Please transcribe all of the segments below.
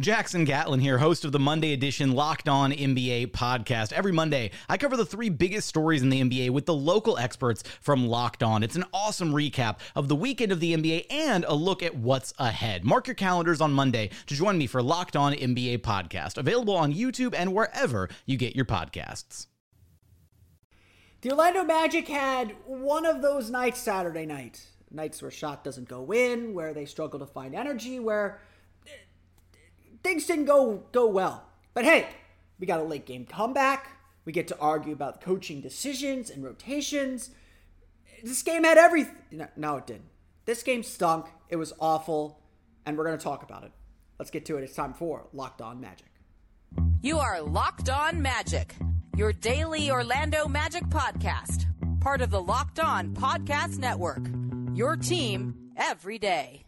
Jackson Gatlin here, host of the Monday edition Locked On NBA podcast. Every Monday, I cover the three biggest stories in the NBA with the local experts from Locked On. It's an awesome recap of the weekend of the NBA and a look at what's ahead. Mark your calendars on Monday to join me for Locked On NBA podcast, available on YouTube and wherever you get your podcasts. The Orlando Magic had one of those nights Saturday night. Nights where shot doesn't go in, where they struggle to find energy, where things didn't go go well. But hey, we got a late game comeback. We get to argue about coaching decisions and rotations. This game had everything. No, no, it didn't. This game stunk. It was awful, and we're going to talk about it. Let's get to it. It's time for Locked On Magic. You are Locked On Magic, your daily Orlando Magic podcast, part of the Locked On Podcast Network. Your team every day.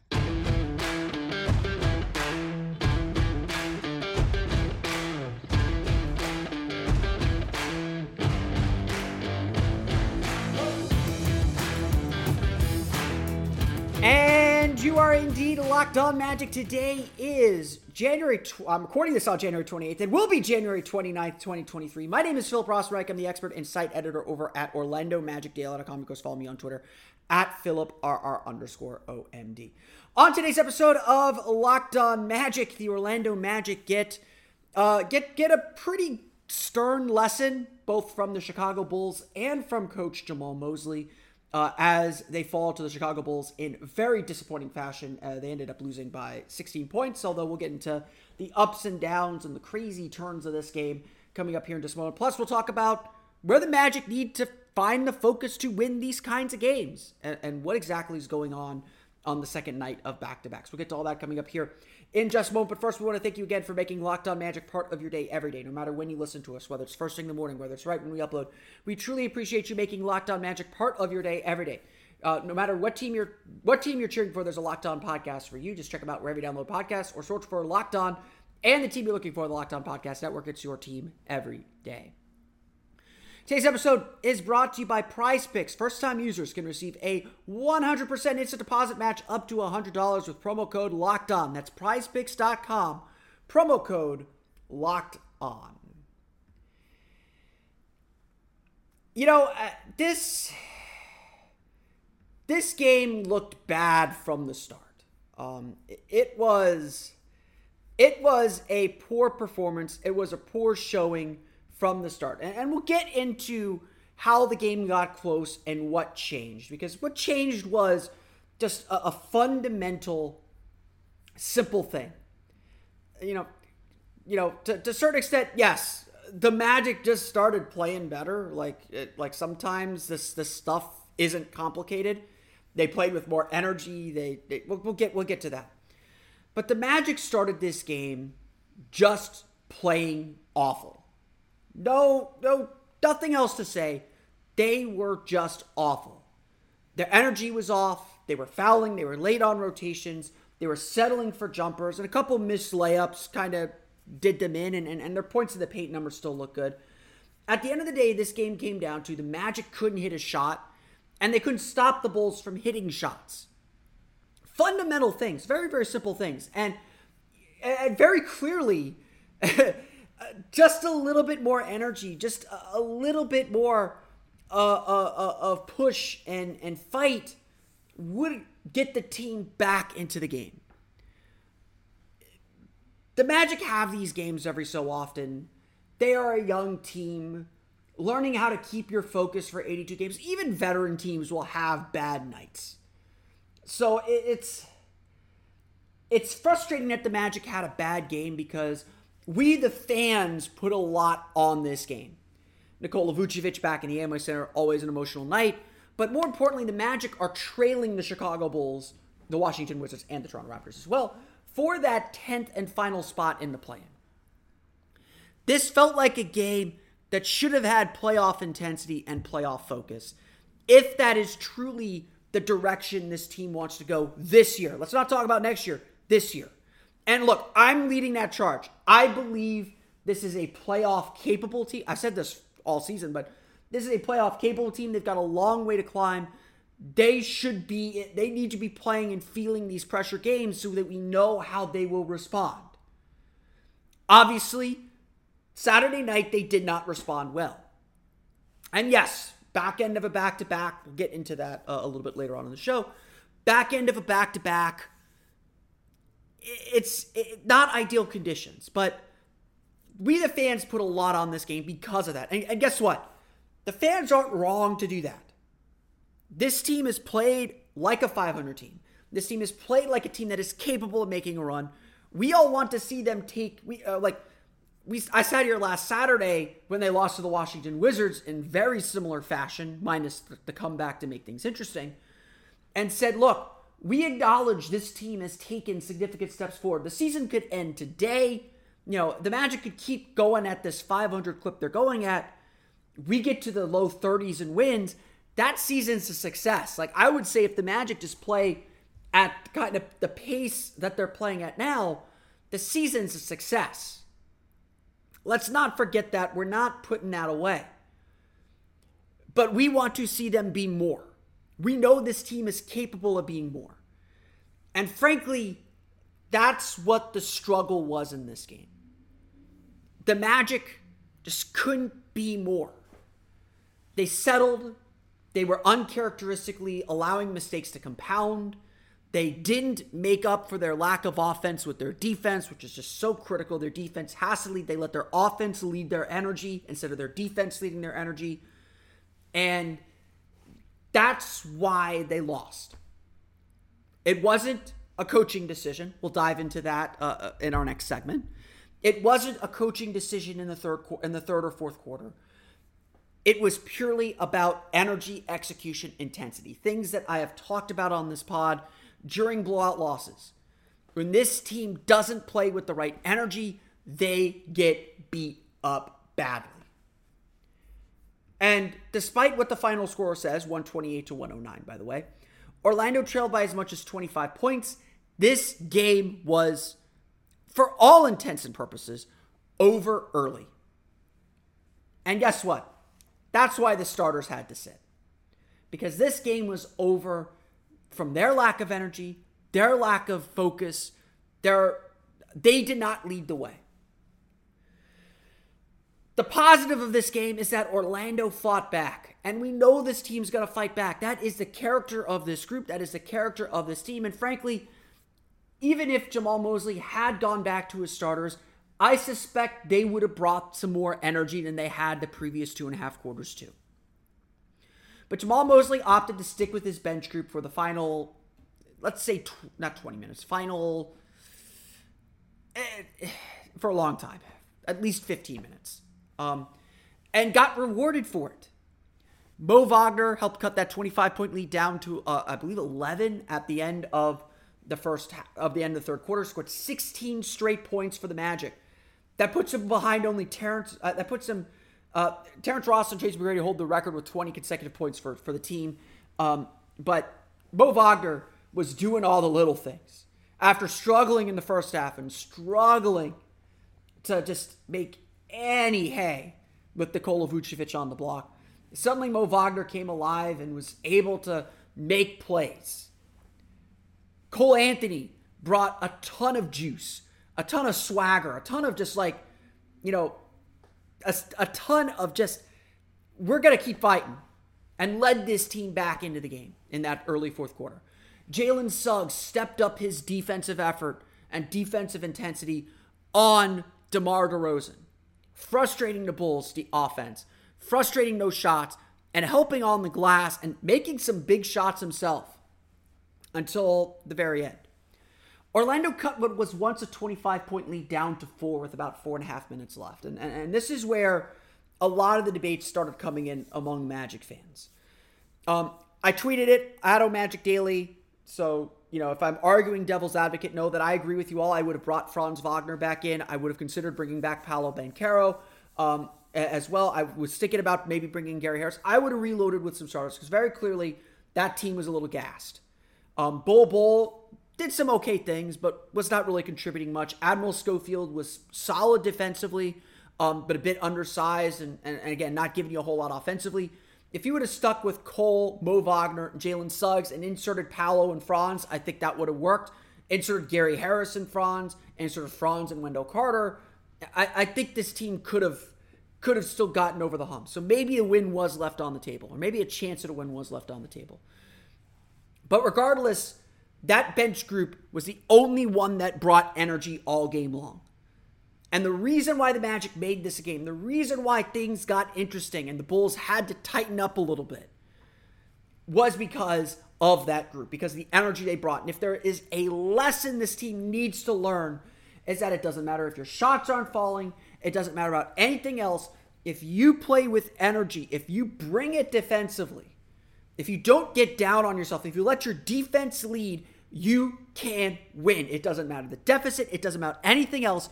And you are indeed locked on magic. Today is January, tw- I'm recording this on January 28th. It will be January 29th, 2023. My name is Philip Rossreich. I'm the expert and site editor over at OrlandoMagicDaily.com. Of course, follow me on Twitter at PhilipRR underscore OMD. On today's episode of Locked On Magic, the Orlando Magic get, uh, get, get a pretty stern lesson, both from the Chicago Bulls and from Coach Jamahl Mosley uh, as they fall to the Chicago Bulls in very disappointing fashion. Uh, they ended up losing by 16 points, although we'll get into the ups and downs and the crazy turns of this game coming up here in just a moment. Plus, we'll talk about where the Magic need to find the focus to win these kinds of games and, and what exactly is going on on the second night of back to backs. We'll get to all that coming up here in just a moment. But first, we want to thank you again for making Locked On Magic part of your day every day, no matter when you listen to us, whether it's first thing in the morning, whether it's right when we upload. We truly appreciate you making Locked On Magic part of your day every day. Uh, no matter what team you're what team you're cheering for, there's a Locked On podcast for you. Just check them out wherever you download podcasts or search for Locked On and the team you're looking for, the Locked On Podcast Network. It's your team every day. Today's episode is brought to you by Prize Picks. First time users can receive a 100% instant deposit match up to $100 with promo code LOCKED ON. That's prizepicks.com. Promo code LOCKED ON. You know, uh, this this game looked bad from the start. Um, it, it was it was a poor performance. It was a poor showing from the start. And, and we'll get into how the game got close and what changed. Because what changed was just a, a fundamental, simple thing. You know, you know, to, to a certain extent, yes, the Magic just started playing better. Like, it, like sometimes this this stuff isn't complicated. They played with more energy. They, they we'll, we'll get we'll get to that. But the Magic started this game just playing awful. No, no, nothing else to say. They were just awful. Their energy was off. They were fouling. They were late on rotations. They were settling for jumpers, and a couple missed layups kind of did them in, and, and, and their points in the paint numbers still look good. At the end of the day, this game came down to the Magic couldn't hit a shot, and they couldn't stop the Bulls from hitting shots. Fundamental things, very, very simple things. And, and very clearly, just a little bit more energy, just a, little bit more uh, uh, uh, of push and, and fight would get the team back into the game. The Magic have these games every so often. They are a young team learning how to keep your focus for 82 games. Even veteran teams will have bad nights. So it's it's frustrating that the Magic had a bad game because we the fans put a lot on this game. Nikola Vucevic back in the Amway Center, always an emotional night. But more importantly, the Magic are trailing the Chicago Bulls, the Washington Wizards, and the Toronto Raptors as well for that 10th and final spot in the play in. This felt like a game that should have had playoff intensity and playoff focus. If that is truly the direction this team wants to go this year, let's not talk about next year, this year. And look, I'm leading that charge. I believe this is a playoff capable team. I said this all season, but this is a playoff capable team. They've got a long way to climb. They should be, they need to be playing and feeling these pressure games so that we know how they will respond. Obviously, Saturday night, they did not respond well. And yes, back end of a back to back, we'll get into that uh, a little bit later on in the show. Back end of a back to back, it's it, not ideal conditions, but we, the fans, put a lot on this game because of that. And, and guess what? The fans aren't wrong to do that. This team is played like a 500 team. This team is played like a team that is capable of making a run. We all want to see them take we uh, like we I sat here last Saturday when they lost to the Washington Wizards in very similar fashion, minus the, the comeback to make things interesting, and said, "Look, we acknowledge this team has taken significant steps forward. The season could end today. You know, the Magic could keep going at this 500 clip they're going at. We get to the low 30s and wins. That season's a success. Like I would say, if the Magic just play at kind of the pace that they're playing at now, the season's a success. Let's not forget that. We're not putting that away. But we want to see them be more. We know this team is capable of being more. And frankly, that's what the struggle was in this game. The Magic just couldn't be more. They settled. They were uncharacteristically allowing mistakes to compound. They didn't make up for their lack of offense with their defense, which is just so critical. Their defense has to lead. They let their offense lead their energy instead of their defense leading their energy. And that's why they lost. It wasn't a coaching decision. We'll dive into that uh, uh in our next segment. It wasn't a coaching decision in the third in the third or fourth quarter. It was purely about energy, execution, intensity. Things that I have talked about on this pod during blowout losses. When this team doesn't play with the right energy, they get beat up badly. And despite what the final score says, 128 to 109, by the way, Orlando trailed by as much as 25 points. This game was, for all intents and purposes, over early. And guess what? That's why the starters had to sit. Because this game was over from their lack of energy, their lack of focus, their they did not lead the way. The positive of this game is that Orlando fought back, and we know this team's going to fight back. That is the character of this group, that is the character of this team. And frankly, even if Jamahl Mosley had gone back to his starters, I suspect they would have brought some more energy than they had the previous two and a half quarters, too. But Jamahl Mosley opted to stick with his bench group for the final, let's say, tw- not 20 minutes, final, eh, for a long time, at least 15 minutes, um, and got rewarded for it. Mo Wagner helped cut that 25 point lead down to, uh, I believe, 11 at the end of the first of the end of the third quarter. Scored 16 straight points for the Magic. That puts him behind only Terrence. Uh, that puts him uh, Terrence Ross and Tracy McGrady hold the record with 20 consecutive points for, for the team. Um, but Mo Wagner was doing all the little things. After struggling in the first half and struggling to just make any hay with Nikola Vucevic on the block, suddenly Mo Wagner came alive and was able to make plays. Cole Anthony brought a ton of juice, a ton of swagger, a ton of just like, you know, a, a ton of just, we're going to keep fighting and led this team back into the game in that early fourth quarter. Jalen Suggs stepped up his defensive effort and defensive intensity on DeMar DeRozan, frustrating the Bulls, the offense, frustrating those shots, and helping on the glass and making some big shots himself until the very end. Orlando cut what was once a 25 point lead down to four with about four and a half minutes left. And, and, and this is where a lot of the debates started coming in among Magic fans. Um, I tweeted it, Addo Magic Daily. So, you know, if I'm arguing devil's advocate, know that I agree with you all. I would have brought Franz Wagner back in. I would have considered bringing back Paolo Banchero um, as well. I was thinking about maybe bringing Gary Harris. I would have reloaded with some starters because very clearly that team was a little gassed. Um, Bull Bol did some okay things, but was not really contributing much. Admiral Schofield was solid defensively, um, but a bit undersized and, and, and, again, not giving you a whole lot offensively. If you would have stuck with Cole, Mo Wagner, Jalen Suggs, and inserted Paolo and Franz, I think that would have worked. Inserted Gary Harris and Franz, inserted Franz and Wendell Carter. I, I think this team could have could have still gotten over the hump. So maybe a win was left on the table, or maybe a chance at a win was left on the table. But regardless, that bench group was the only one that brought energy all game long. And the reason why the Magic made this a game, the reason why things got interesting and the Bulls had to tighten up a little bit was because of that group, because the energy they brought. And if there is a lesson this team needs to learn, is that it doesn't matter if your shots aren't falling, it doesn't matter about anything else. If you play with energy, if you bring it defensively, if you don't get down on yourself, if you let your defense lead, you can win. It doesn't matter the deficit, it doesn't matter anything else.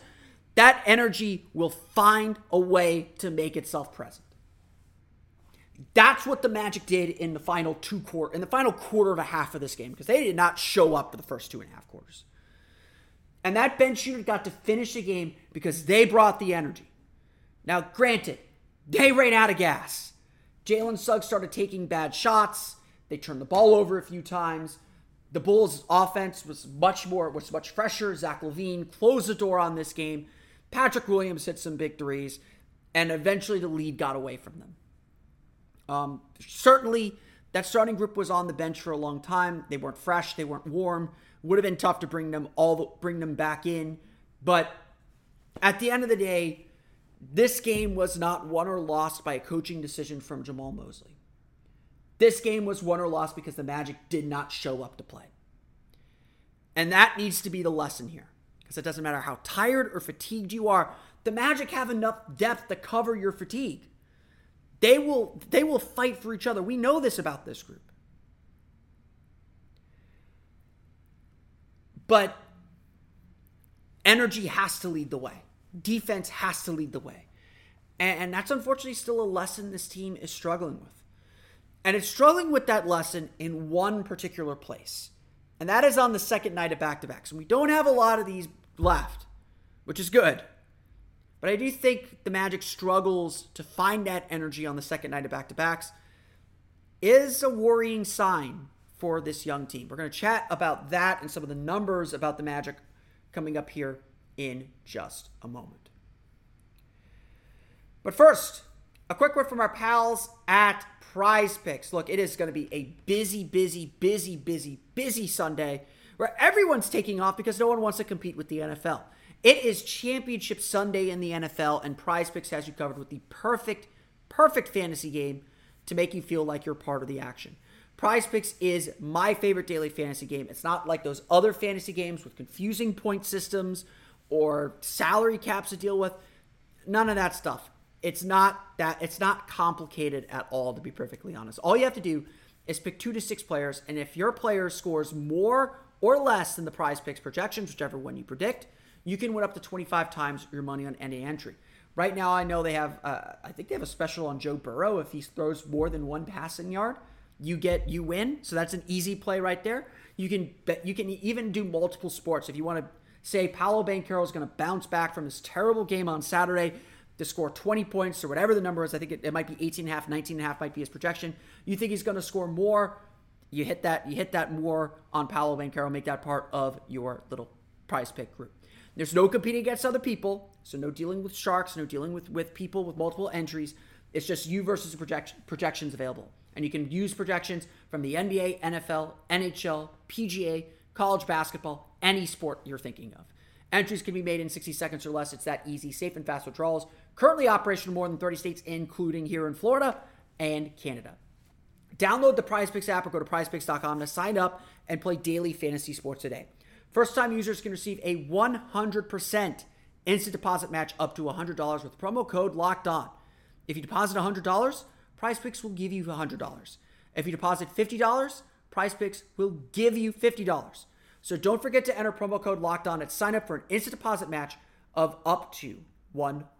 That energy will find a way to make itself present. That's what the Magic did in the final two quarter, in the final quarter of a half of this game, because they did not show up for the first two and a half quarters. And that bench unit got to finish the game because they brought the energy. Now, granted, they ran out of gas. Jalen Suggs started taking bad shots. They turned the ball over a few times. The Bulls' offense was much more, was much fresher. Zach LaVine closed the door on this game. Patrick Williams hit some big threes, and eventually the lead got away from them. Um, certainly, that starting group was on the bench for a long time. They weren't fresh. They weren't warm. Would have been tough to bring them all, bring them back in. But at the end of the day, this game was not won or lost by a coaching decision from Jamahl Mosley. This game was won or lost because the Magic did not show up to play. And that needs to be the lesson here. Because it doesn't matter how tired or fatigued you are, the Magic have enough depth to cover your fatigue. They will they will fight for each other. We know this about this group. But energy has to lead the way. Defense has to lead the way. And, that's unfortunately still a lesson this team is struggling with. And it's struggling with that lesson in one particular place. And that is on the second night of back to backs. And we don't have a lot of these left, which is good. But I do think the Magic struggles to find that energy on the second night of back to backs is a worrying sign for this young team. We're going to chat about that and some of the numbers about the Magic coming up here in just a moment. But first, a quick word from our pals at prize picks. Look, it is going to be a busy, busy, busy, busy, busy Sunday where everyone's taking off because no one wants to compete with the NFL. It is championship Sunday in the NFL, and prize picks has you covered with the perfect, perfect fantasy game to make you feel like you're part of the action. Prize Picks is my favorite daily fantasy game. It's not like those other fantasy games with confusing point systems or salary caps to deal with. None of that stuff. It's not that it's not complicated at all to be perfectly honest. All you have to do is pick 2 to 6 players and if your player scores more or less than the prize picks projections, whichever one you predict, you can win up to 25 times your money on any entry. Right now, I know they have, uh, I think they have a special on Joe Burrow. If he throws more than one passing yard, you get you win. So that's an easy play right there. You can bet, you can even do multiple sports if you want to say Paolo Banchero is going to bounce back from his terrible game on Saturday to score 20 points or whatever the number is. I think it, it might be 18 and a half, 19 and a half might be his projection. You think he's going to score more? You hit that. You hit that more on Paolo Banchero. Make that part of your little prize pick group. There's no competing against other people, so no dealing with sharks, no dealing with with people with multiple entries. It's just you versus the projection, projections available, and you can use projections from the NBA, NFL, NHL, PGA, college basketball, any sport you're thinking of. Entries can be made in 60 seconds or less. It's that easy, safe, and fast withdrawals. Currently operational in more than 30 states, including here in Florida and Canada. Download the PrizePicks app or go to prizepicks.com to sign up and play daily fantasy sports today. First time users can receive a 100% instant deposit match up to $100 with promo code locked on. If you deposit $100, Prize Picks will give you $100. If you deposit $50, Prize Picks will give you $50. So don't forget to enter promo code Locked On and sign up for an instant deposit match of up to $100.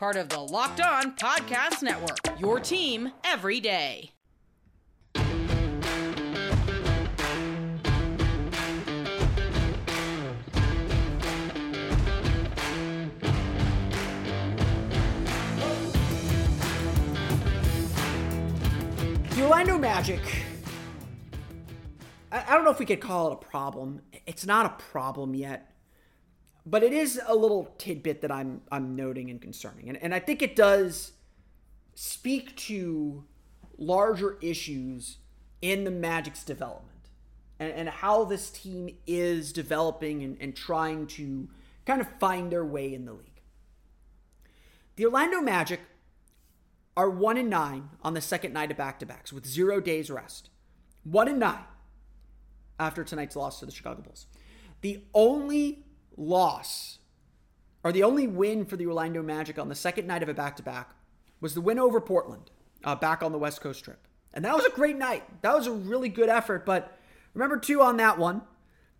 Part of the Locked On Podcast Network. Your team every day. The Orlando Magic. I, I don't know if we could call it a problem. It's not a problem yet, but it is a little tidbit that I'm I'm noting and concerning, and and I think it does speak to larger issues in the Magic's development and, and how this team is developing and, and trying to kind of find their way in the league. The Orlando Magic are one and nine on the second night of back to backs with zero days rest. One and nine after tonight's loss to the Chicago Bulls. The only loss or the only win for the Orlando Magic on the second night of a back to back was the win over Portland uh, back on the West Coast trip. And that was a great night. That was a really good effort. But remember, too, on that one,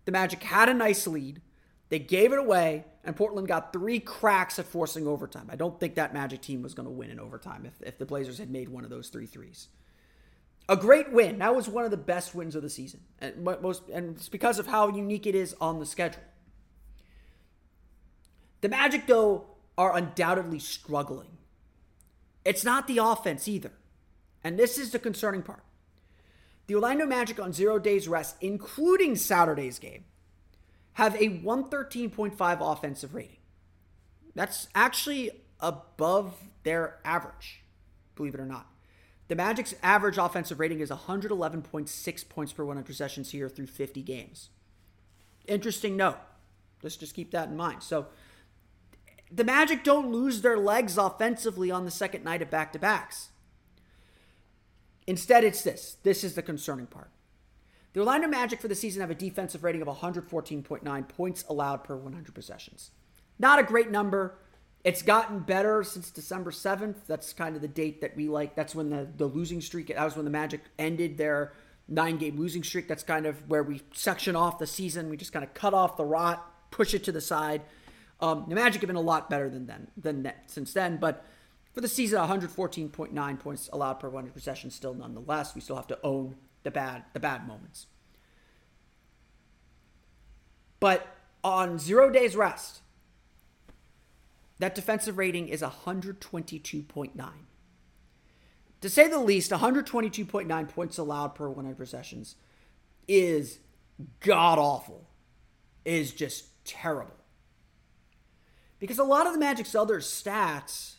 the Magic had a nice lead. They gave it away, and Portland got three cracks at forcing overtime. I don't think that Magic team was going to win in overtime if, if the Blazers had made one of those three threes. A great win. That was one of the best wins of the season, and most, and it's because of how unique it is on the schedule. The Magic, though, are undoubtedly struggling. It's not the offense either, and this is the concerning part. The Orlando Magic on zero days rest, including Saturday's game, have a 113.5 offensive rating. That's actually above their average, believe it or not. The Magic's average offensive rating is 111.6 points per 100 possessions here through 50 games. Interesting note. Let's just keep that in mind. So, the Magic don't lose their legs offensively on the second night of back to backs. Instead, it's this. This is the concerning part. The Orlando Magic for the season have a defensive rating of 114.9 points allowed per 100 possessions. Not a great number. It's gotten better since December 7th. That's kind of the date that we like. That's when the, the losing streak, that was when the Magic ended their nine game losing streak. That's kind of where we section off the season. We just kind of cut off the rot, push it to the side. Um, the Magic have been a lot better than then, than that since then, but for the season, 114.9 points allowed per 100 possessions still nonetheless. We still have to own the bad the bad moments. But on zero days rest, that defensive rating is 122.9. To say the least, 122.9 points allowed per 100 possessions is god awful. Is just terrible. Because a lot of the Magic's other stats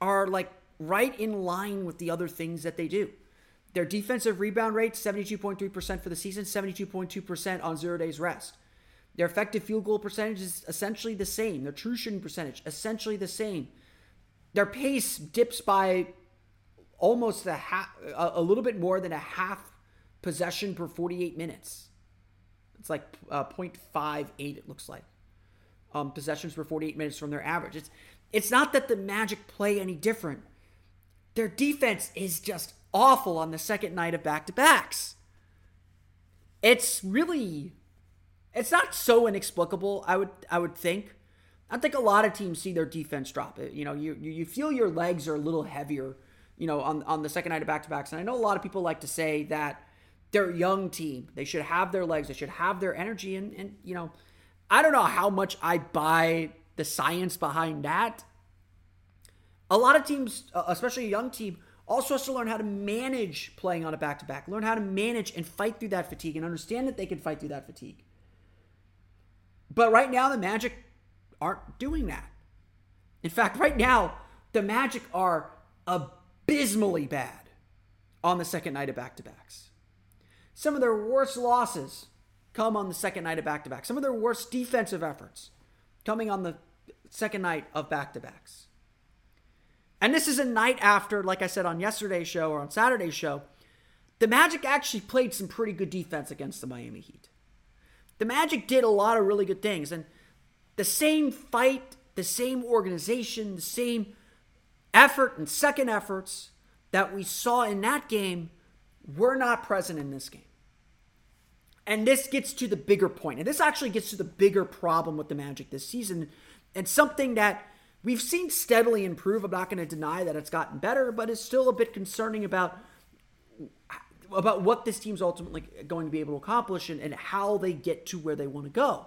are like right in line with the other things that they do. Their defensive rebound rate, 72.3% for the season, 72.2% on zero days rest. Their effective field goal percentage is essentially the same. Their true shooting percentage, essentially the same. Their pace dips by almost a half, a little bit more than a half possession per 48 minutes. It's like uh, 0.58, it looks like. Um, possessions per 48 minutes from their average. It's, it's not that the Magic play any different. Their defense is just awful on the second night of back to backs. It's really it's not so inexplicable, I would I would think. I think a lot of teams see their defense drop. You know, you you feel your legs are a little heavier, you know, on on the second night of back to backs. And I know a lot of people like to say that they're a young team. They should have their legs. They should have their energy. And and you know, I don't know how much I buy the science behind that. A lot of teams, uh, especially a young team, also has to learn how to manage playing on a back to back, learn how to manage and fight through that fatigue and understand that they can fight through that fatigue. But right now, the Magic aren't doing that. In fact, right now, the Magic are abysmally bad on the second night of back to backs. Some of their worst losses come on the second night of back to backs. Some of their worst defensive efforts coming on the second night of back to backs. And this is a night after, like I said on yesterday's show or on Saturday's show, the Magic actually played some pretty good defense against the Miami Heat. The Magic did a lot of really good things. And the same fight, the same organization, the same effort and second efforts that we saw in that game were not present in this game. And this gets to the bigger point. And this actually gets to the bigger problem with the Magic this season. And something that we've seen steadily improve. I'm not going to deny that it's gotten better, but it's still a bit concerning about about what this team's ultimately going to be able to accomplish and, and how they get to where they want to go.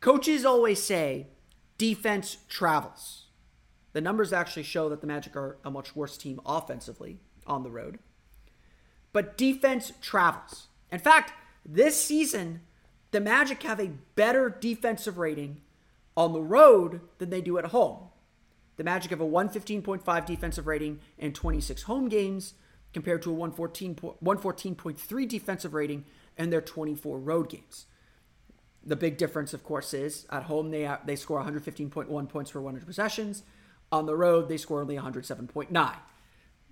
Coaches always say defense travels. The numbers actually show that the Magic are a much worse team offensively on the road. But defense travels. In fact, this season, the Magic have a better defensive rating on the road than they do at home. The Magic have a 115.5 defensive rating in 26 home games compared to a 114, 114.3 defensive rating in their 24 road games. The big difference, of course, is at home they, they score 115.1 points per 100 possessions. On the road, they score only 107.9.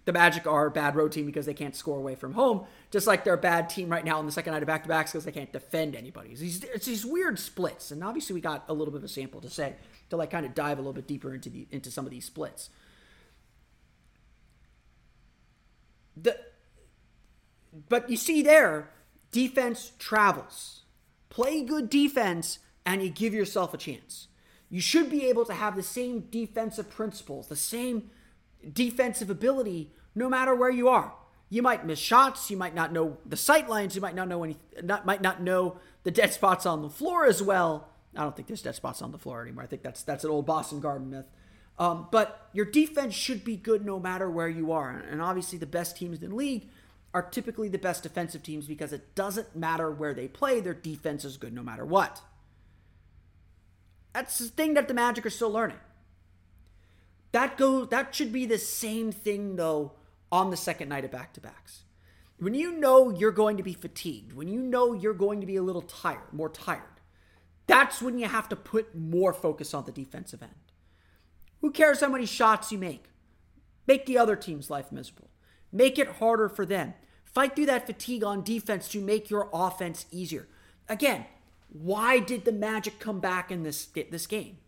The Magic are a bad road team because they can't score away from home, just like they're a bad team right now on the second night of back to backs because they can't defend anybody. It's these, it's these weird splits, and obviously we got a little bit of a sample to say to like kind of dive a little bit deeper into the into some of these splits. The but you see there, defense travels. Play good defense, and you give yourself a chance. You should be able to have the same defensive principles, the same defensive ability, no matter where you are. You might miss shots. You might not know the sight lines. You might not know any. Not, might not know the dead spots on the floor as well. I don't think there's dead spots on the floor anymore. I think that's that's an old Boston Garden myth. Um, but your defense should be good no matter where you are. And obviously, the best teams in the league are typically the best defensive teams because it doesn't matter where they play, their defense is good no matter what. That's the thing that the Magic are still learning. That goes that should be the same thing though on the second night of back-to-backs. When you know you're going to be fatigued, when you know you're going to be a little tired, more tired, that's when you have to put more focus on the defensive end. Who cares how many shots you make? Make the other team's life miserable. Make it harder for them. Fight through that fatigue on defense to make your offense easier. Again, why did the Magic come back in this this game?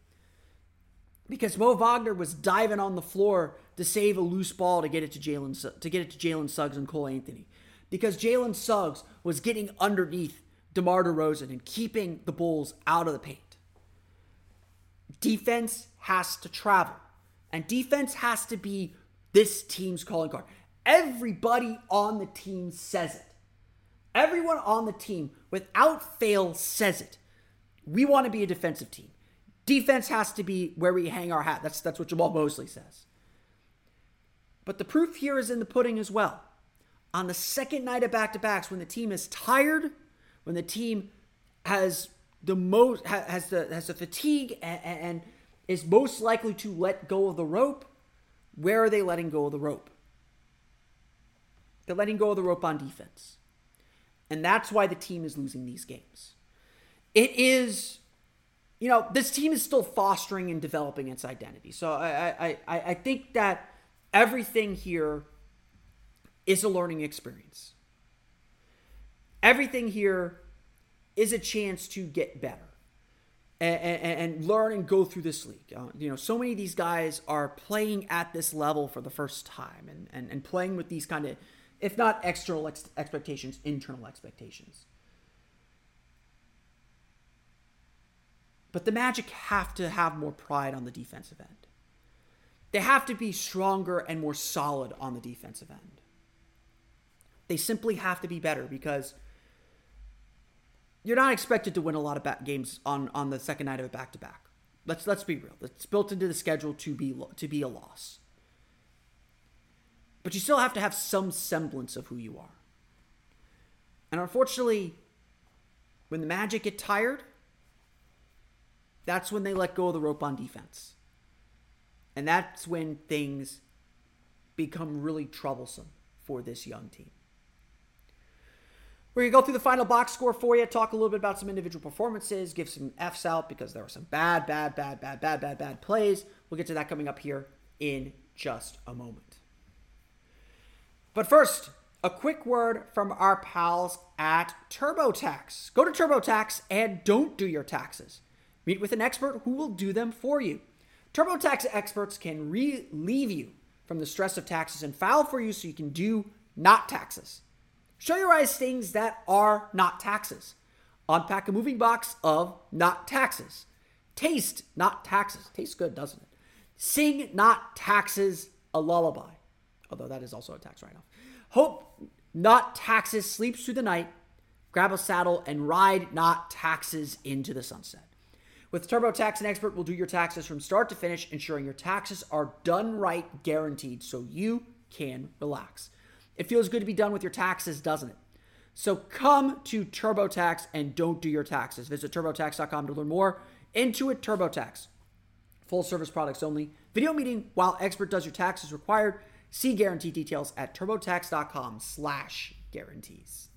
Because Mo Wagner was diving on the floor to save a loose ball to get it to Jalen to get it to Jalen Suggs and Cole Anthony. Because Jalen Suggs was getting underneath DeMar DeRozan and keeping the Bulls out of the paint. Defense has to travel. And defense has to be this team's calling card. Everybody on the team says it. Everyone on the team, without fail, says it. We want to be a defensive team. Defense has to be where we hang our hat. That's, that's what Jamahl Mosley says. But the proof here is in the pudding as well. On the second night of back to backs, when the team is tired, when the team has the most has the has the fatigue and, and is most likely to let go of the rope, where are they letting go of the rope? They're letting go of the rope on defense. And that's why the team is losing these games. It is you know, this team is still fostering and developing its identity. So I, I, I think that everything here is a learning experience. Everything here is a chance to get better and, and, and learn and go through this league. Uh, you know, so many of these guys are playing at this level for the first time and, and, and playing with these kind of, if not external ex- expectations, internal expectations. But the Magic have to have more pride on the defensive end. They have to be stronger and more solid on the defensive end. They simply have to be better because you're not expected to win a lot of games on, on the second night of a back to back. Let's let's be real. It's built into the schedule to be to be a loss. But you still have to have some semblance of who you are. And unfortunately, when the Magic get tired, that's when they let go of the rope on defense. And that's when things become really troublesome for this young team. We're going to go through the final box score for you, talk a little bit about some individual performances, give some F's out because there were some bad, bad, bad, bad, bad, bad, bad plays. We'll get to that coming up here in just a moment. But first, a quick word from our pals at TurboTax. Go to TurboTax and don't do your taxes. Meet with an expert who will do them for you. TurboTax experts can relieve you from the stress of taxes and file for you so you can do not taxes. Show your eyes things that are not taxes. Unpack a moving box of not taxes. Taste not taxes. Tastes good, doesn't it? Sing not taxes a lullaby. Although that is also a tax write off. Hope not taxes sleeps through the night. Grab a saddle and ride not taxes into the sunset. With TurboTax, an expert will do your taxes from start to finish, ensuring your taxes are done right, guaranteed, so you can relax. It feels good to be done with your taxes, doesn't it? So come to TurboTax and don't do your taxes. Visit turbotax.com to learn more. Intuit TurboTax. Full service products only. Video meeting while expert does your taxes required. See guarantee details at turbotax.com slash guarantees.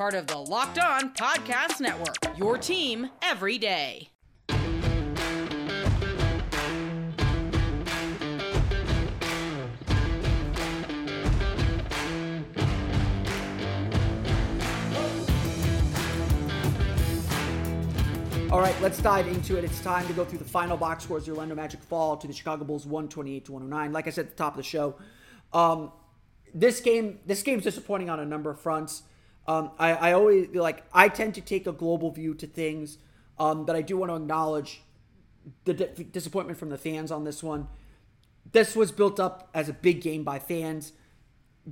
Part of the Locked On Podcast Network, your team every day. All right, let's dive into it. It's time to go through the final box scores. Orlando Magic fall to the Chicago Bulls 128 to 109. Like I said at the top of the show, um, this game this game's disappointing on a number of fronts. Um, I, I always like I tend to take a global view to things, um, but I do want to acknowledge the di- disappointment from the fans on this one. This was built up as a big game by fans.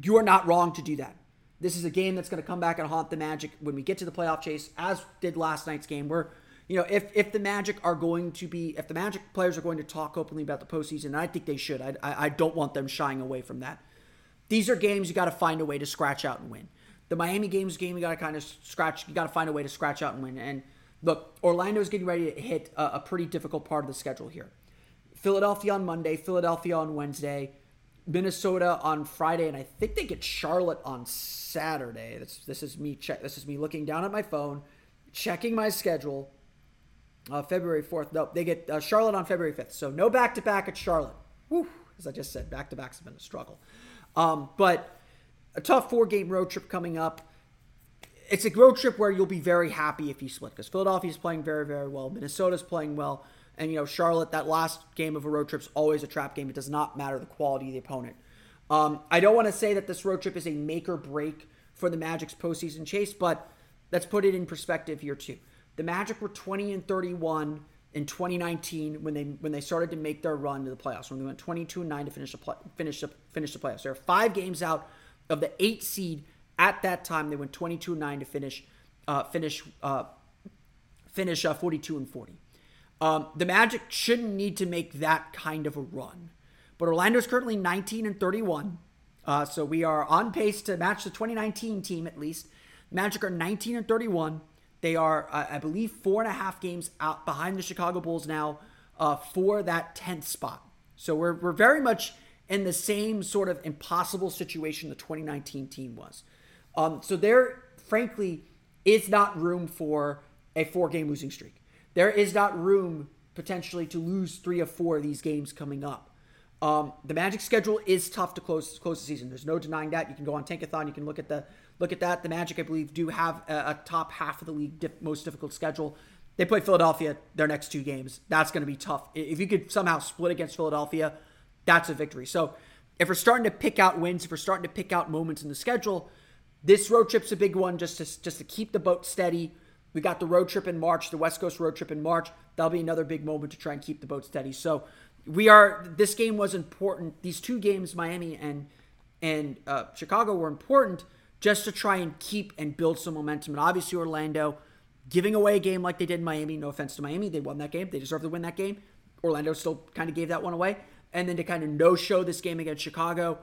You are not wrong to do that. This is a game that's going to come back and haunt the Magic when we get to the playoff chase, as did last night's game. Where you know, if if the Magic are going to be, if the Magic players are going to talk openly about the postseason, I think they should. I, I, I don't want them shying away from that. These are games you got to find a way to scratch out and win. The Miami games game, you got to kind of scratch. You got to find a way to scratch out and win. And look, Orlando is getting ready to hit a, a pretty difficult part of the schedule here. Philadelphia on Monday, Philadelphia on Wednesday, Minnesota on Friday, and I think they get Charlotte on Saturday. This is me check. This is me looking down at my phone, checking my schedule uh, February 4th. No, they get uh, Charlotte on February 5th. So no back to back at Charlotte. Whew, as I just said, back to backs have been a struggle. Um, but a tough four game road trip coming up. It's a road trip where you'll be very happy if you split because Philadelphia's playing very, very well. Minnesota's playing well. And, you know, Charlotte, that last game of a road trip is always a trap game. It does not matter the quality of the opponent. Um, I don't want to say that this road trip is a make or break for the Magic's postseason chase, but let's put it in perspective here, too. The Magic were 20 and 31 in 2019 when they when they started to make their run to the playoffs. When they went 22 and 9 to finish the play, finish the, finish the playoffs. They're five games out of the eight seed at that time. They went 22 and 9 to finish uh, finish uh, finish uh, 42 and 40. Um, the Magic shouldn't need to make that kind of a run, but Orlando's currently 19 and 31. Uh, so we are on pace to match the 2019 team at least. Magic are 19 and 31. They are, uh, I believe, four and a half games out behind the Chicago Bulls now uh, for that 10th spot. So we're, we're very much in the same sort of impossible situation the 2019 team was. Um, so there, frankly, is not room for a four game losing streak. There is not room potentially to lose three or four of these games coming up. Um, the Magic schedule is tough to close close the season. There's no denying that. You can go on Tankathon. You can look at the look at that. The Magic, I believe, do have a, a top half of the league most difficult schedule. They play Philadelphia their next two games. That's going to be tough. If you could somehow split against Philadelphia, that's a victory. So if we're starting to pick out wins, if we're starting to pick out moments in the schedule, this road trip's a big one just to just to keep the boat steady. We got the road trip in March, the West Coast road trip in March. That'll be another big moment to try and keep the boat steady. So we are. This game was important. These two games, Miami and and uh, Chicago, were important just to try and keep and build some momentum. And obviously, Orlando giving away a game like they did in Miami. No offense to Miami, they won that game. They deserve to win that game. Orlando still kind of gave that one away, and then to kind of no show this game against Chicago.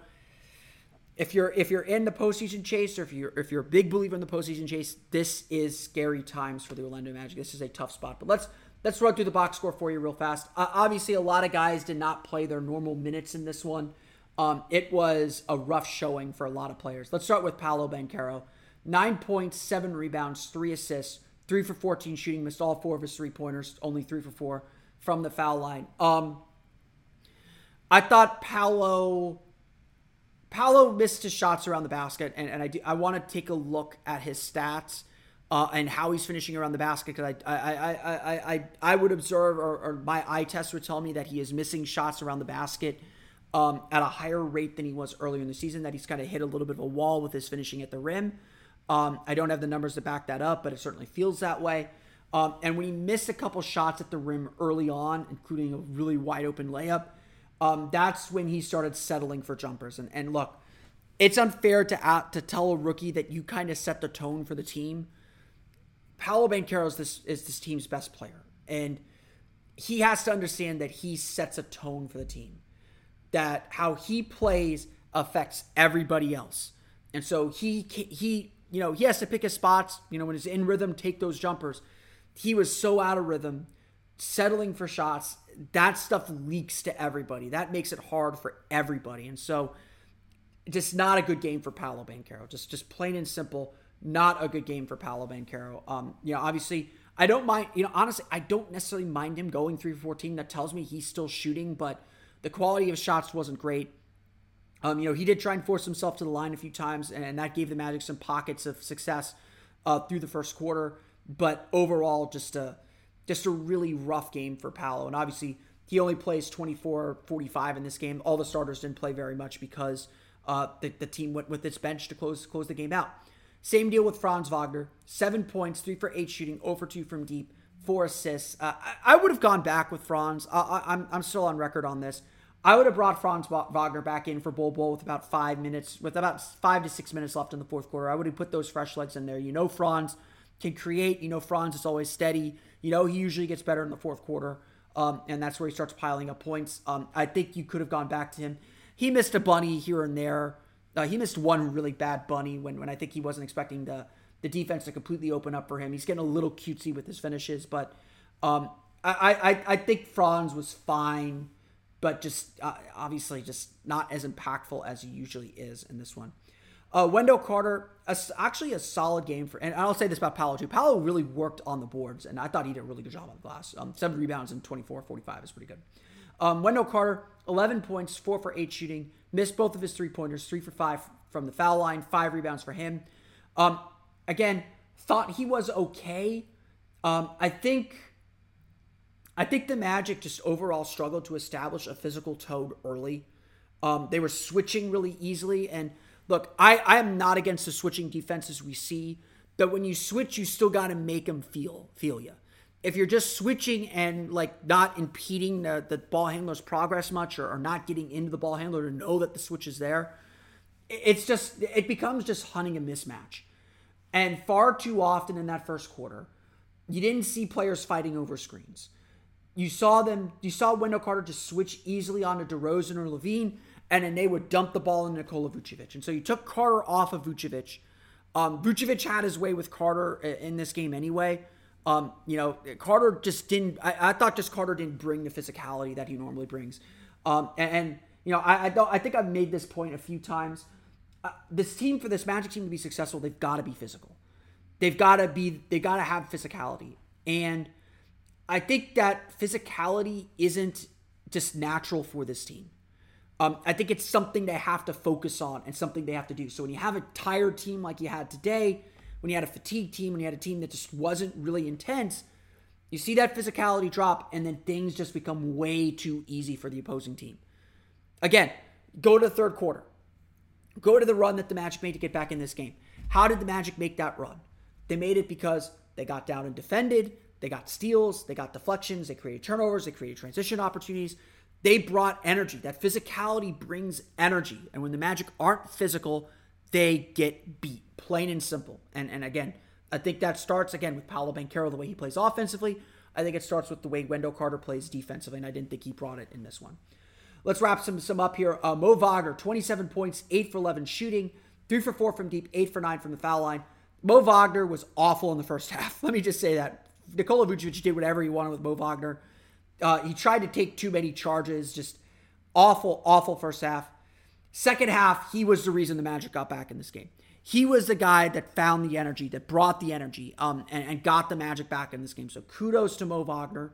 If you're if you're in the postseason chase, or if you're if you're a big believer in the postseason chase, this is scary times for the Orlando Magic. This is a tough spot. But let's let's run through the box score for you real fast. Uh, obviously, a lot of guys did not play their normal minutes in this one. Um, it was a rough showing for a lot of players. Let's start with Paolo Banchero. Nine points, seven rebounds, three assists, three for 14 shooting, missed all four of his three pointers, only three for four from the foul line. Um, I thought Paolo Paolo missed his shots around the basket, and, and I do, I want to take a look at his stats uh, and how he's finishing around the basket because I I, I, I, I I would observe or, or, my eye test would tell me that he is missing shots around the basket um, at a higher rate than he was earlier in the season. That he's kind of hit a little bit of a wall with his finishing at the rim. Um, I don't have the numbers to back that up, but it certainly feels that way. Um, and when he missed a couple shots at the rim early on, including a really wide open layup, um, that's when he started settling for jumpers. And, and look, it's unfair to uh, to tell a rookie that you kind of set the tone for the team. Paolo Banchero is this is this team's best player, and he has to understand that he sets a tone for the team. That how he plays affects everybody else, and so he he you know he has to pick his spots. You know when he's in rhythm, take those jumpers. He was so out of rhythm, settling for shots that stuff leaks to everybody. That makes it hard for everybody. And so just not a good game for Paolo Banchero. Just just plain and simple, not a good game for Paolo Banchero. Um, you know, obviously I don't mind, you know, honestly, I don't necessarily mind him going 3 for 14. That tells me he's still shooting, but the quality of shots wasn't great. Um, you know, he did try and force himself to the line a few times, and that gave the Magic some pockets of success uh, through the first quarter. But overall, just a just a really rough game for Paolo. And obviously, he only plays 24 45 in this game. All the starters didn't play very much because uh, the, the team went with its bench to close close the game out. Same deal with Franz Wagner. Seven points, three for eight shooting, 0 for 2 from deep, four assists. Uh, I, I, would have gone back with Franz. I, I'm, I'm still on record on this. I would have brought Franz Wagner back in for Bol Bol with about five minutes, with about five to six minutes left in the fourth quarter. I would have put those fresh legs in there. You know, Franz can create. You know, Franz is always steady. You know, he usually gets better in the fourth quarter, um, and that's where he starts piling up points. Um, I think you could have gone back to him. He missed a bunny here and there. Uh, he missed one really bad bunny when, when I think he wasn't expecting the the defense to completely open up for him. He's getting a little cutesy with his finishes, but um, I, I I think Franz was fine, but just uh, obviously just not as impactful as he usually is in this one. Uh, Wendell Carter, a, actually a solid game for, and I'll say this about Paolo too. Paolo really worked on the boards, and I thought he did a really good job on the glass. Um, seven rebounds and 24 45 is pretty good. Um, Wendell Carter, 11 points, four for eight shooting, missed both of his three pointers, three for five from the foul line, five rebounds for him. Um, again, thought he was okay. Um, I think. I think the Magic just overall struggled to establish a physical tone early. Um, they were switching really easily, and look, I, I am not against the switching defenses we see, but when you switch, you still got to make them feel feel you. If you're just switching and like not impeding the, the ball handler's progress much or, or not getting into the ball handler to know that the switch is there, it's just it becomes just hunting a mismatch. And far too often in that first quarter, you didn't see players fighting over screens. You saw them. You saw Wendell Carter just switch easily onto DeRozan or LaVine, and then they would dump the ball in Nikola Vucevic. And so you took Carter off of Vucevic. Um, Vucevic had his way with Carter in this game anyway. Um, you know, Carter just didn't. I, I, thought just Carter didn't bring the physicality that he normally brings. Um, and, and, you know, I I, don't, I think I've made this point a few times. Uh, this team for this Magic team to be successful, they've got to be physical. They've got to be. They got to have physicality, and I think that physicality isn't just natural for this team. Um, I think it's something they have to focus on and something they have to do. So when you have a tired team like you had today, when you had a fatigued team, when you had a team that just wasn't really intense, you see that physicality drop, and then things just become way too easy for the opposing team. Again, go to the third quarter. Go to the run that the Magic made to get back in this game. How did the Magic make that run? They made it because they got down and defended, they got steals, they got deflections, they created turnovers, they created transition opportunities. They brought energy. That physicality brings energy. And when the Magic aren't physical, they get beat. plain and simple. And and again, I think that starts again with Paolo Banchero, the way he plays offensively. I think it starts with the way Wendell Carter plays defensively, and I didn't think he brought it in this one. Let's wrap some some up here. Uh, Mo Wagner, 27 points, 8 for 11 shooting, 3 for 4 from deep, 8 for 9 from the foul line. Mo Wagner was awful in the first half. Let me just say that. Nikola Vucevic did whatever he wanted with Mo Wagner. Uh, he tried to take too many charges, just awful, awful first half. Second half, he was the reason the Magic got back in this game. He was the guy that found the energy, that brought the energy, um, and, and got the Magic back in this game. So kudos to Mo Wagner.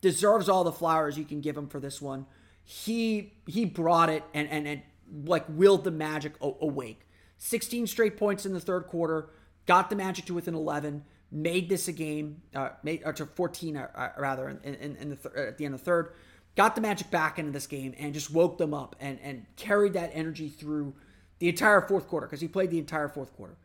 Deserves all the flowers you can give him for this one. He he brought it and and, and like willed the Magic awake. 16 straight points in the third quarter, got the Magic to within 11, made this a game, uh, made or to 14 uh, uh rather in, in, in the th- at the end of the third got the Magic back into this game and just woke them up and, and carried that energy through the entire fourth quarter because he played the entire fourth quarter.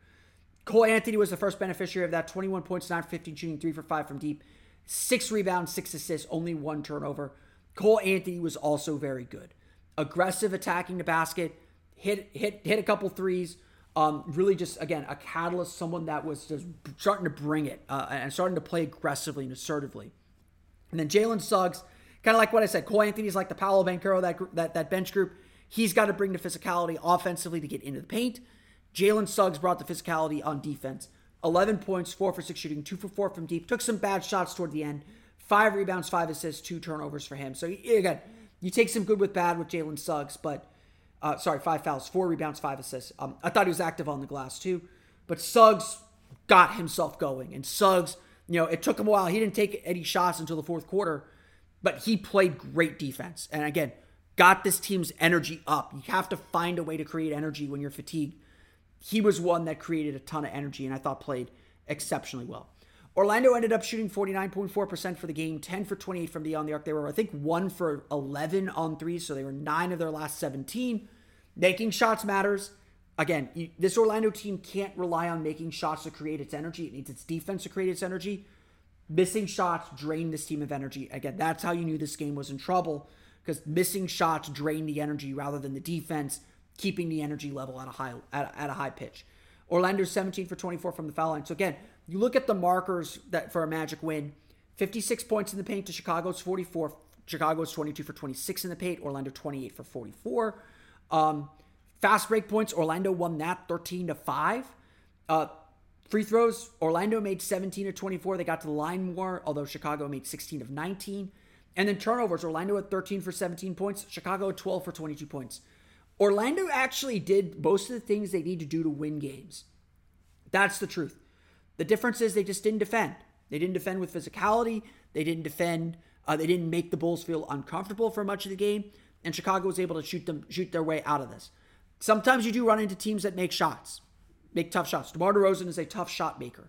Cole Anthony was the first beneficiary of that 21 points, 9 for 15 shooting, 3 for 5 from deep, 6 rebounds, 6 assists, only one turnover. Cole Anthony was also very good. Aggressive attacking the basket, hit hit hit a couple threes. Um, really just again a catalyst, someone that was just starting to bring it uh, and starting to play aggressively and assertively. And then Jalen Suggs Kind of like what I said, Cole Anthony's like the Paolo Banchero, that, that, that bench group. He's got to bring the physicality offensively to get into the paint. Jalen Suggs brought the physicality on defense. 11 points, 4 for 6 shooting, 2 for 4 from deep. Took some bad shots toward the end. 5 rebounds, 5 assists, 2 turnovers for him. So, again, you take some good with bad with Jalen Suggs, but, uh, sorry, 5 fouls, 4 rebounds, 5 assists. Um, I thought he was active on the glass too, but Suggs got himself going. And Suggs, you know, it took him a while. He didn't take any shots until the fourth quarter but he played great defense. And again, got this team's energy up. You have to find a way to create energy when you're fatigued. He was one that created a ton of energy and I thought played exceptionally well. Orlando ended up shooting 49.4% for the game, 10 for 28 from beyond the arc. They were, I think, 1 for 11 on threes, so they were 9 of their last 17. Making shots matters. Again, this Orlando team can't rely on making shots to create its energy. It needs its defense to create its energy. Missing shots drain this team of energy. Again, that's how you knew this game was in trouble because missing shots drain the energy rather than the defense keeping the energy level at a high at, at a high pitch. Orlando 17 for 24 from the foul line. So again, you look at the markers that for a Magic win: 56 points in the paint to Chicago's 44. Chicago's 22 for 26 in the paint. Orlando 28 for 44. Um, fast break points. Orlando won that 13 to five. Uh, Free throws, Orlando made 17 of 24. They got to the line more, although Chicago made 16 of 19. And then turnovers, Orlando had 13 for 17 points, Chicago had 12 for 22 points. Orlando actually did most of the things they need to do to win games. That's the truth. The difference is they just didn't defend. They didn't defend with physicality. They didn't defend. Uh, they didn't make the Bulls feel uncomfortable for much of the game, and Chicago was able to shoot them shoot their way out of this. Sometimes you do run into teams that make shots make tough shots. DeMar DeRozan is a tough shot maker.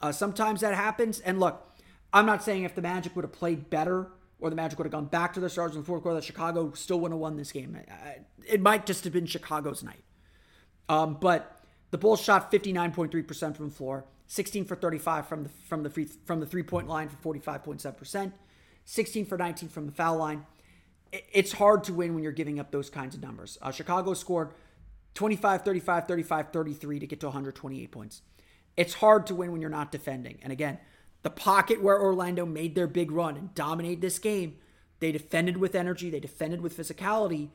Uh, sometimes that happens. And look, I'm not saying if the Magic would have played better or the Magic would have gone back to their stars in the fourth quarter, that Chicago still wouldn't have won this game. It might just have been Chicago's night. Um, but the Bulls shot 59.3% from the floor, 16 for 35 from the from the free from the three point line for 45.7%, 16 for 19 from the foul line. It's hard to win when you're giving up those kinds of numbers. Uh, Chicago scored 25, 35, 35, 33 to get to 128 points. It's hard to win when you're not defending. And again, the pocket where Orlando made their big run and dominated this game, they defended with energy, they defended with physicality,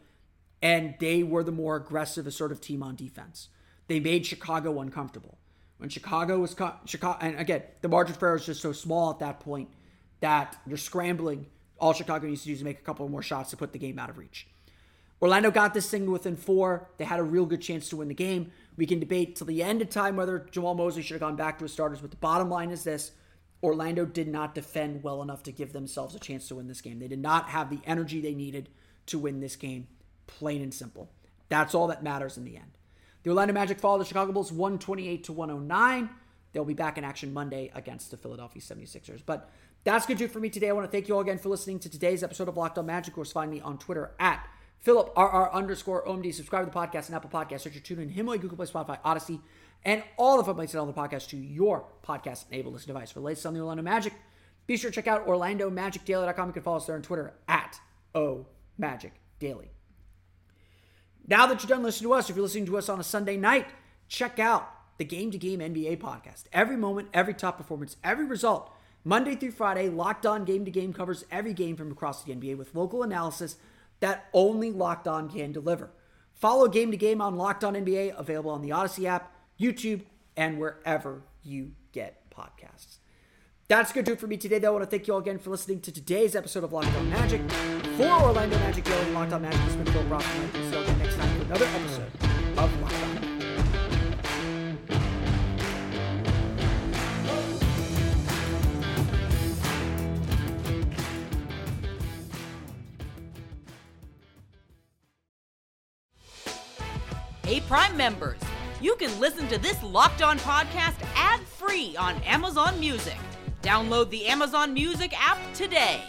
and they were the more aggressive, assertive team on defense. They made Chicago uncomfortable. When Chicago was Chicago, and again, the margin for error is just so small at that point that you're scrambling. All Chicago needs to do is make a couple more shots to put the game out of reach. Orlando got this thing within four. They had a real good chance to win the game. We can debate till the end of time whether Jamahl Mosley should have gone back to his starters, but the bottom line is this Orlando did not defend well enough to give themselves a chance to win this game. They did not have the energy they needed to win this game, plain and simple. That's all that matters in the end. The Orlando Magic fall the Chicago Bulls 128 to 109. They'll be back in action Monday against the Philadelphia 76ers. But that's going to do it for me today. I want to thank you all again for listening to today's episode of Locked On Magic. Of course, find me on Twitter at Philip RR underscore OMD. Subscribe to the podcast and Apple Podcasts. Search your tune in Himalaya, Google Play, Spotify, Audacy, and all the fun places on the podcast to your podcast enabled device. For the latest on the Orlando Magic, be sure to check out OrlandoMagicDaily.com. You can follow us there on Twitter at OMagicDaily. Now that you're done listening to us, if you're listening to us on a Sunday night, check out the Game to Game NBA podcast. Every moment, every top performance, every result. Monday through Friday, Locked On Game to Game covers every game from across the NBA with local analysis that only Locked On can deliver. Follow Game to Game on Locked On NBA, available on the Audacy app, YouTube, and wherever you get podcasts. That's going to do it for me today, though. I want to thank you all again for listening to today's episode of Locked On Magic. For Orlando Magic, and Locked On Magic, this has been Phil Rossman. Another episode of Locked On Hey, Prime members, you can listen to this Locked On podcast ad free on Amazon Music. Download the Amazon Music app today.